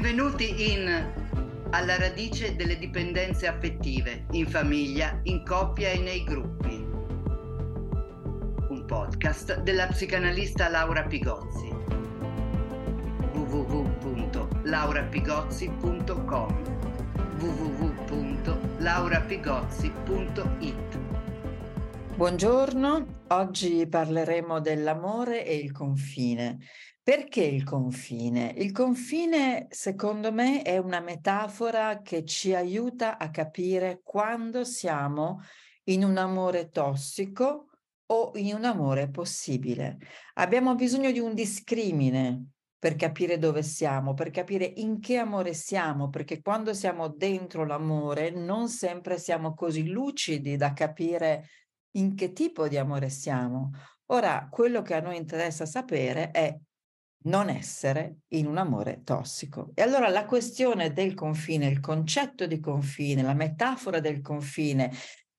Benvenuti in Alla radice delle dipendenze affettive, in famiglia, in coppia e nei gruppi. Un podcast della psicanalista Laura Pigozzi. www.laurapigozzi.com www.laurapigozzi.it Buongiorno, oggi parleremo dell'amore e il confine. Perché il confine? Il confine, secondo me, è una metafora che ci aiuta a capire quando siamo in un amore tossico o in un amore possibile. Abbiamo bisogno di un discrimine per capire dove siamo, per capire in che amore siamo, perché quando siamo dentro l'amore non sempre siamo così lucidi da capire in che tipo di amore siamo. Ora, quello che a noi interessa sapere è non essere in un amore tossico. E allora la questione del confine, il concetto di confine, la metafora del confine,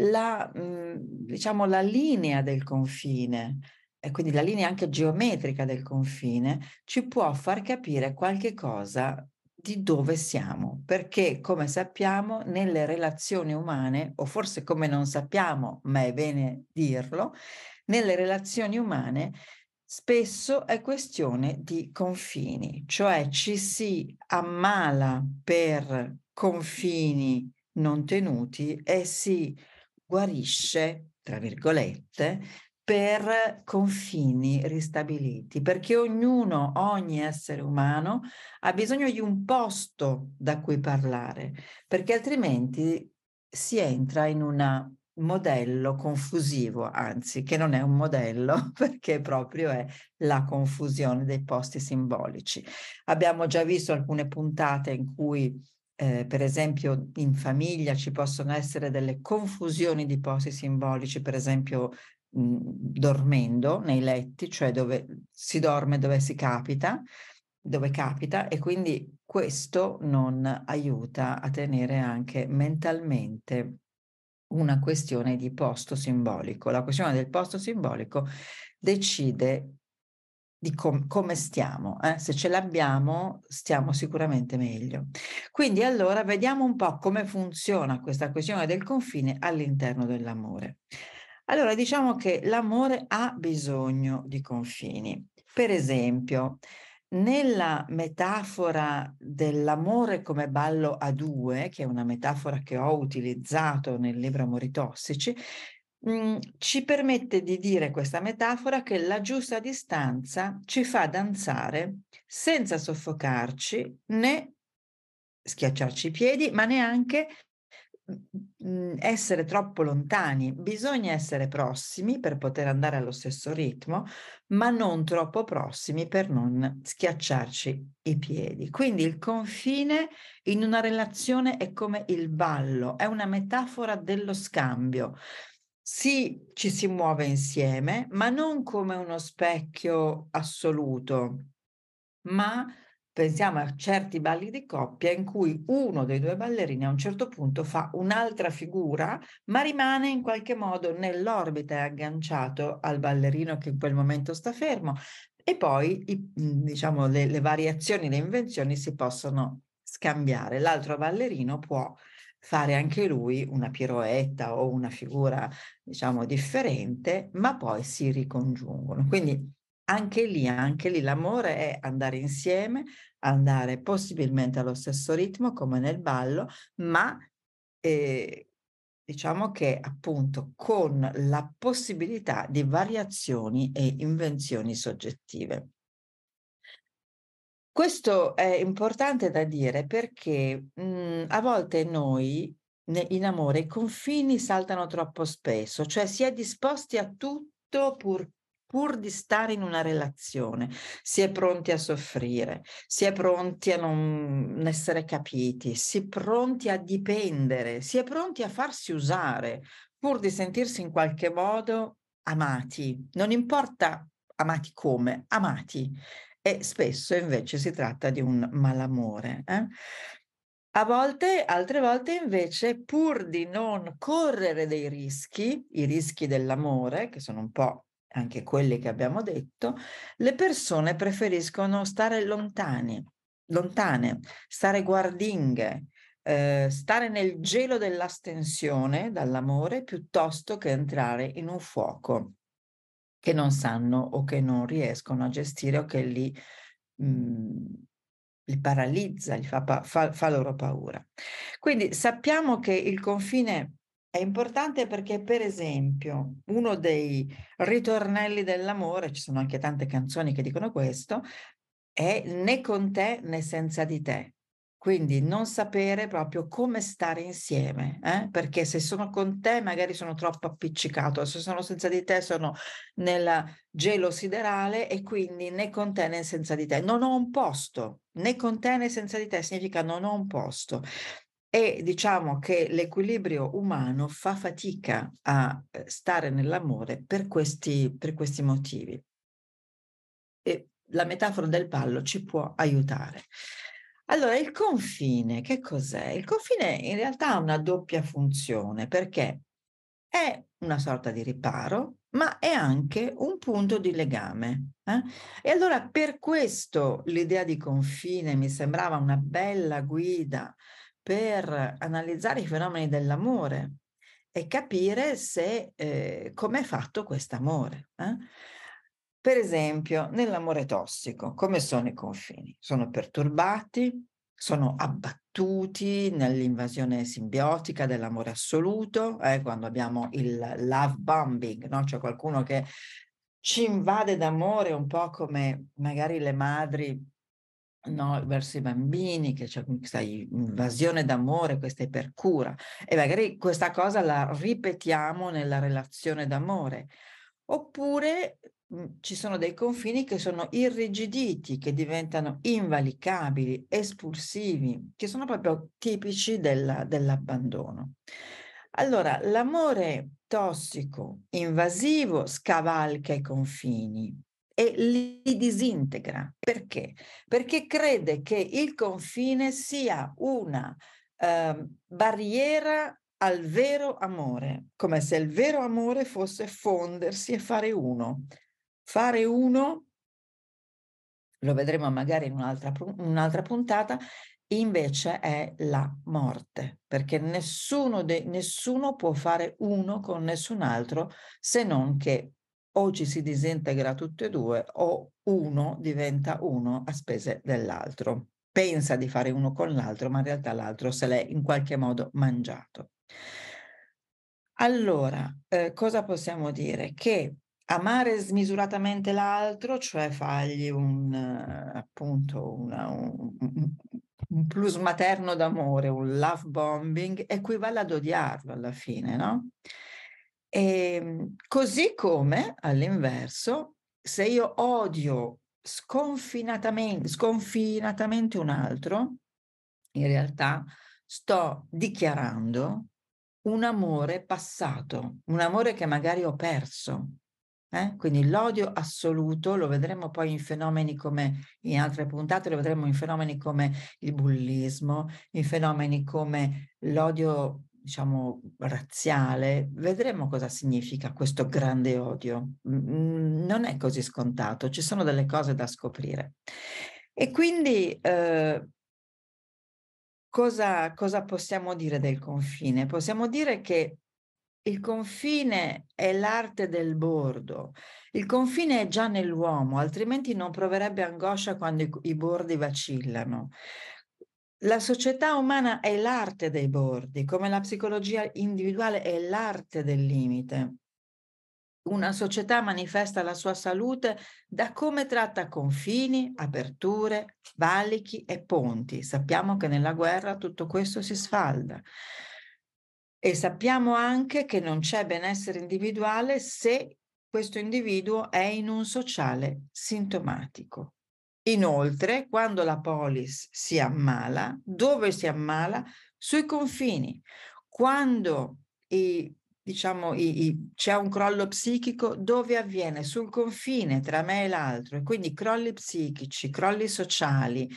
la, mhmm, diciamo, la linea del confine, e quindi la linea anche geometrica del confine, ci può far capire qualche cosa di dove siamo, perché come sappiamo nelle relazioni umane, o forse come non sappiamo, ma è bene dirlo, nelle relazioni umane spesso è questione di confini, cioè ci si ammala per confini non tenuti e si guarisce, tra virgolette, per confini ristabiliti, perché ognuno, ogni essere umano ha bisogno di un posto da cui parlare, perché altrimenti si entra in una modello confusivo, anzi che non è un modello perché proprio è la confusione dei posti simbolici. Abbiamo già visto alcune puntate in cui eh, per esempio in famiglia ci possono essere delle confusioni di posti simbolici, per esempio mh, dormendo nei letti, cioè dove si dorme dove si capita, dove capita e quindi questo non aiuta a tenere anche mentalmente una questione di posto simbolico. La questione del posto simbolico decide di com- come stiamo. Eh? Se ce l'abbiamo, stiamo sicuramente meglio. Quindi allora vediamo un po' come funziona questa questione del confine all'interno dell'amore. Allora diciamo che l'amore ha bisogno di confini. Per esempio, nella metafora dell'amore come ballo a due, che è una metafora che ho utilizzato nel libro Amori tossici, mm, ci permette di dire questa metafora che la giusta distanza ci fa danzare senza soffocarci né schiacciarci i piedi, ma neanche essere troppo lontani, bisogna essere prossimi per poter andare allo stesso ritmo, ma non troppo prossimi per non schiacciarci i piedi. Quindi il confine in una relazione è come il ballo, è una metafora dello scambio. Sì, ci si muove insieme, ma non come uno specchio assoluto, ma pensiamo a certi balli di coppia in cui uno dei due ballerini a un certo punto fa un'altra figura, ma rimane in qualche modo nell'orbita e agganciato al ballerino che in quel momento sta fermo. E poi, i, diciamo, le, le variazioni, le invenzioni si possono scambiare. L'altro ballerino può fare anche lui una piroetta o una figura, diciamo, differente, ma poi si ricongiungono. Quindi anche lì, anche lì l'amore è andare insieme, andare possibilmente allo stesso ritmo come nel ballo, ma eh, diciamo che appunto con la possibilità di variazioni e invenzioni soggettive. Questo è importante da dire perché mh, mhmm, a volte noi in amore i confini saltano troppo spesso, cioè si è disposti a tutto pur pur di stare in una relazione, si è pronti a soffrire, si è pronti a non essere capiti, si è pronti a dipendere, si è pronti a farsi usare, pur di sentirsi in qualche modo amati. Non importa amati come, amati. E spesso invece si tratta di un malamore. Eh? A volte, altre volte invece, pur di non correre dei rischi, i rischi dell'amore, che sono un po' anche quelli che abbiamo detto, le persone preferiscono stare lontani lontane, stare guardinghe, eh, stare nel gelo dell'astensione dall'amore piuttosto che entrare in un fuoco che non sanno o che non riescono a gestire o che li, mh, mhmm, li paralizza, li fa, fa, fa loro paura. Quindi sappiamo che il confine è importante perché, per esempio, uno dei ritornelli dell'amore, ci sono anche tante canzoni che dicono questo, è né con te né senza di te. Quindi non sapere proprio come stare insieme, eh? perché se sono con te magari sono troppo appiccicato, se sono senza di te sono nel gelo siderale e quindi né con te né senza di te. Non ho un posto, né con te né senza di te significa non ho un posto. E diciamo che l'equilibrio umano fa fatica a eh, stare nell'amore per questi, per questi motivi. E la metafora del ballo ci può aiutare. Allora, il confine, che cos'è? Il confine in realtà ha una doppia funzione perché è una sorta di riparo, ma è anche un punto di legame. Eh? E allora per questo l'idea di confine mi sembrava una bella guida per analizzare i fenomeni dell'amore e capire se eh, com'è fatto quest'amore. Eh? Per esempio, nell'amore tossico, come sono i confini? Sono perturbati, sono abbattuti nell'invasione simbiotica dell'amore assoluto, eh, quando abbiamo il love bombing, no? cioè qualcuno che ci invade d'amore un po' come magari le madri no, verso i bambini, che c'è questa invasione d'amore, questa ipercura e magari questa cosa la ripetiamo nella relazione d'amore. Oppure Mhmm, ci sono dei confini che sono irrigiditi, che diventano invalicabili, espulsivi, che sono proprio tipici della, dell'abbandono. Allora, l'amore tossico, invasivo, scavalca i confini e li disintegra. Perché? Perché crede che il confine sia una eh, barriera al vero amore, come se il vero amore fosse fondersi e fare uno. Fare uno, lo vedremo magari in un'altra, un'altra puntata, invece è la morte, perché nessuno, de, nessuno può fare uno con nessun altro se non che o ci si disintegra tutte e due o uno diventa uno a spese dell'altro. Pensa di fare uno con l'altro, ma in realtà l'altro se l'è in qualche modo mangiato. Allora, eh, cosa possiamo dire? Che amare smisuratamente l'altro, cioè fargli un, appunto, una, un, un, plus materno d'amore, un love bombing, equivale ad odiarlo alla fine, no? E, ehm, così come all'inverso, se io odio sconfinatamente, sconfinatamente un altro, in realtà sto dichiarando un amore passato, un amore che magari ho perso, eh? Quindi l'odio assoluto lo vedremo poi in fenomeni come, in altre puntate, lo vedremo in fenomeni come il bullismo, in fenomeni come l'odio diciamo, razziale, vedremo cosa significa questo grande odio. Non è così scontato, ci sono delle cose da scoprire. E quindi eh, cosa, cosa possiamo dire del confine? Possiamo dire che il confine è l'arte del bordo. Il confine è già nell'uomo, altrimenti non proverebbe angoscia quando i, i bordi vacillano. La società umana è l'arte dei bordi, come la psicologia individuale è l'arte del limite. Una società manifesta la sua salute da come tratta confini, aperture, valichi e ponti. Sappiamo che nella guerra tutto questo si sfalda. E sappiamo anche che non c'è benessere individuale se questo individuo è in un sociale sintomatico. Inoltre, quando la polis si ammala, dove si ammala? Sui confini. Quando i diciamo, i, i, c'è un crollo psichico dove avviene sul confine tra me e l'altro, e quindi crolli psichici, crolli sociali.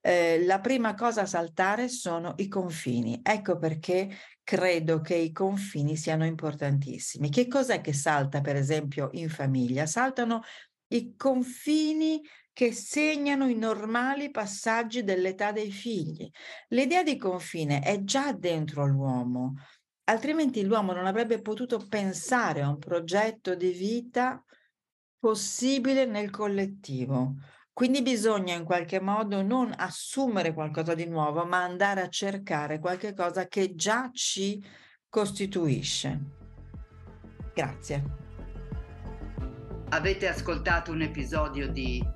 Eh, la prima cosa a saltare sono i confini. Ecco perché credo che i confini siano importantissimi. Che cos'è che salta, per esempio, in famiglia? Saltano i confini che segnano i normali passaggi dell'età dei figli. L'idea di confine è già dentro l'uomo, altrimenti l'uomo non avrebbe potuto pensare a un progetto di vita possibile nel collettivo. Quindi bisogna in qualche modo non assumere qualcosa di nuovo, ma andare a cercare qualche cosa che già ci costituisce. Grazie. Avete ascoltato un episodio di